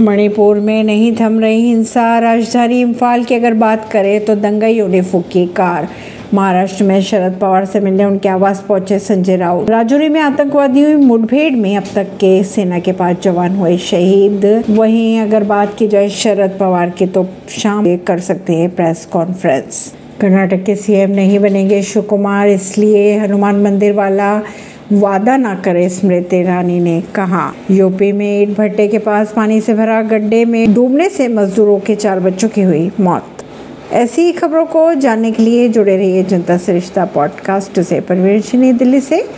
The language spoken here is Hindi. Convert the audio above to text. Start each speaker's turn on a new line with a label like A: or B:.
A: मणिपुर में नहीं थम रही हिंसा। राजधानी इम्फाल की अगर बात करें तो दंगाइयों ने फूकी कार। महाराष्ट्र में शरद पवार से मिलने उनके आवास पहुँचे संजय राउत। राजौरी में आतंकवादियों हुई मुठभेड़ में अब तक के सेना के पाँच जवान हुए शहीद। वहीं अगर बात की जाए शरद पवार की तो शाम कर सकते हैं प्रेस कॉन्फ्रेंस। कर्नाटक के सीएम नहीं बनेंगे शिव कुमार इसलिए हनुमान मंदिर वाला वादा ना करे स्मृति ईरानी ने, कहा। यूपी में ईट भट्टे के पास पानी से भरा गड्ढे में डूबने से मजदूरों के चार बच्चों की हुई मौत। ऐसी खबरों को जानने के लिए जुड़े रहिए जनता सरिश्ता पॉडकास्ट से। परवीन दिल्ली से।